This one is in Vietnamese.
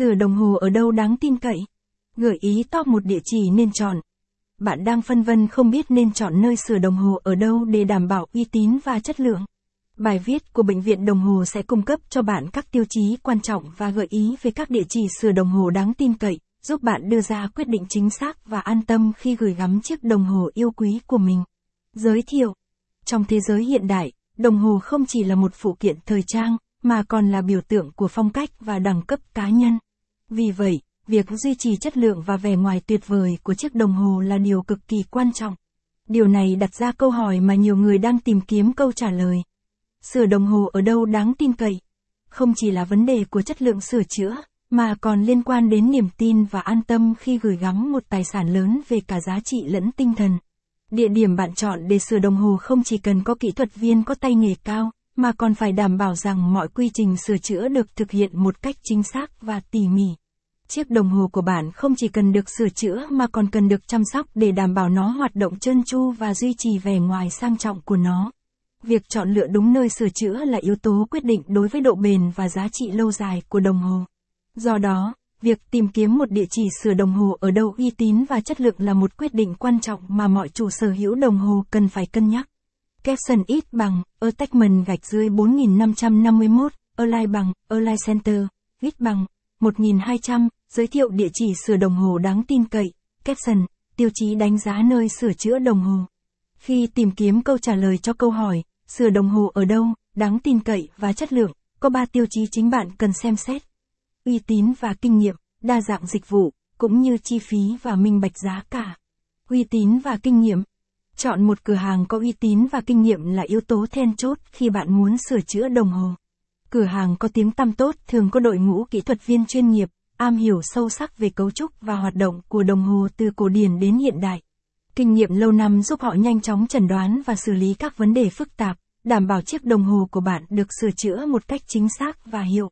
Sửa đồng hồ ở đâu đáng tin cậy? Gợi ý top một địa chỉ nên chọn. Bạn đang phân vân không biết nên chọn nơi sửa đồng hồ ở đâu để đảm bảo uy tín và chất lượng. Bài viết của Bệnh viện Đồng hồ sẽ cung cấp cho bạn các tiêu chí quan trọng và gợi ý về các địa chỉ sửa đồng hồ đáng tin cậy, giúp bạn đưa ra quyết định chính xác và an tâm khi gửi gắm chiếc đồng hồ yêu quý của mình. Giới thiệu Trong thế giới hiện đại, đồng hồ không chỉ là một phụ kiện thời trang, mà còn là biểu tượng của phong cách và đẳng cấp cá nhân. Vì vậy, việc duy trì chất lượng và vẻ ngoài tuyệt vời của chiếc đồng hồ là điều cực kỳ quan trọng. Điều này đặt ra câu hỏi mà nhiều người đang tìm kiếm câu trả lời. Sửa đồng hồ ở đâu đáng tin cậy? Không chỉ là vấn đề của chất lượng sửa chữa, mà còn liên quan đến niềm tin và an tâm khi gửi gắm một tài sản lớn về cả giá trị lẫn tinh thần. Địa điểm bạn chọn để sửa đồng hồ không chỉ cần có kỹ thuật viên có tay nghề cao, mà còn phải đảm bảo rằng mọi quy trình sửa chữa được thực hiện một cách chính xác và tỉ mỉ. Chiếc đồng hồ của bạn không chỉ cần được sửa chữa mà còn cần được chăm sóc để đảm bảo nó hoạt động trơn tru và duy trì vẻ ngoài sang trọng của nó. Việc chọn lựa đúng nơi sửa chữa là yếu tố quyết định đối với độ bền và giá trị lâu dài của đồng hồ. Do đó, việc tìm kiếm một địa chỉ sửa đồng hồ ở đâu uy tín và chất lượng là một quyết định quan trọng mà mọi chủ sở hữu đồng hồ cần phải cân nhắc. Capson ít bằng, attachment gạch dưới 4551, Align bằng, Align Center, ít bằng, 1200, giới thiệu địa chỉ sửa đồng hồ đáng tin cậy, caption, tiêu chí đánh giá nơi sửa chữa đồng hồ. Khi tìm kiếm câu trả lời cho câu hỏi, sửa đồng hồ ở đâu, đáng tin cậy và chất lượng, có 3 tiêu chí chính bạn cần xem xét. Uy tín và kinh nghiệm, đa dạng dịch vụ, cũng như chi phí và minh bạch giá cả. Uy tín và kinh nghiệm, Chọn một cửa hàng có uy tín và kinh nghiệm là yếu tố then chốt khi bạn muốn sửa chữa đồng hồ. Cửa hàng có tiếng tăm tốt thường có đội ngũ kỹ thuật viên chuyên nghiệp, am hiểu sâu sắc về cấu trúc và hoạt động của đồng hồ từ cổ điển đến hiện đại. Kinh nghiệm lâu năm giúp họ nhanh chóng chẩn đoán và xử lý các vấn đề phức tạp, đảm bảo chiếc đồng hồ của bạn được sửa chữa một cách chính xác và hiệu